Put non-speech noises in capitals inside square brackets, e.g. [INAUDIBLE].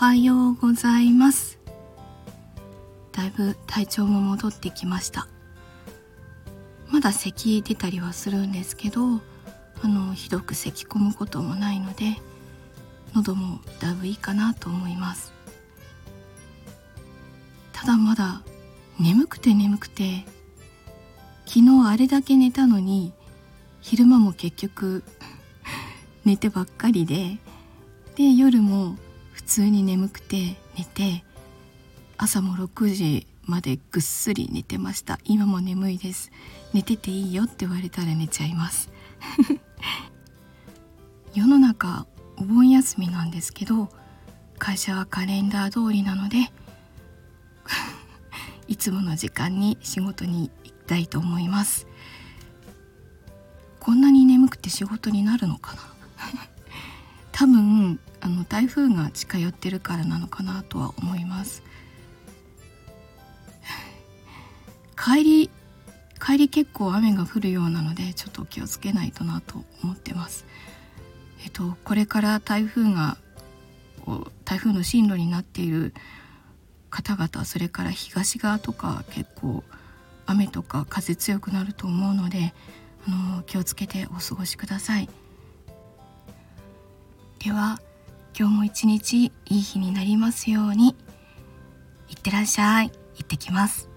はようございます。だいぶ体調も戻ってきました。まだ咳出たりはするんですけどあのひどく咳込むこともないので喉もだいぶいいかなと思います。ただまだ眠くて眠くて昨日あれだけ寝たのに昼間も結局 [LAUGHS] 寝てばっかりでで夜も普通に眠くて寝て朝も6時までぐっすり寝てました。今も眠いです。寝てていいよって言われたら寝ちゃいます。[LAUGHS] 世の中お盆休みなんですけど会社はカレンダー通りなので [LAUGHS] いつもの時間に仕事に行きたいと思います。こんなに眠くて仕事になるのかな？あの台風が近寄ってるからなのかなとは思います。[LAUGHS] 帰り帰り結構雨が降るようなのでちょっと気をつけないとなと思ってます。えっとこれから台風が台風の進路になっている方々それから東側とか結構雨とか風強くなると思うのであの気をつけてお過ごしください。では今日も一日いい日になりますように。いってらっしゃい。行ってきます。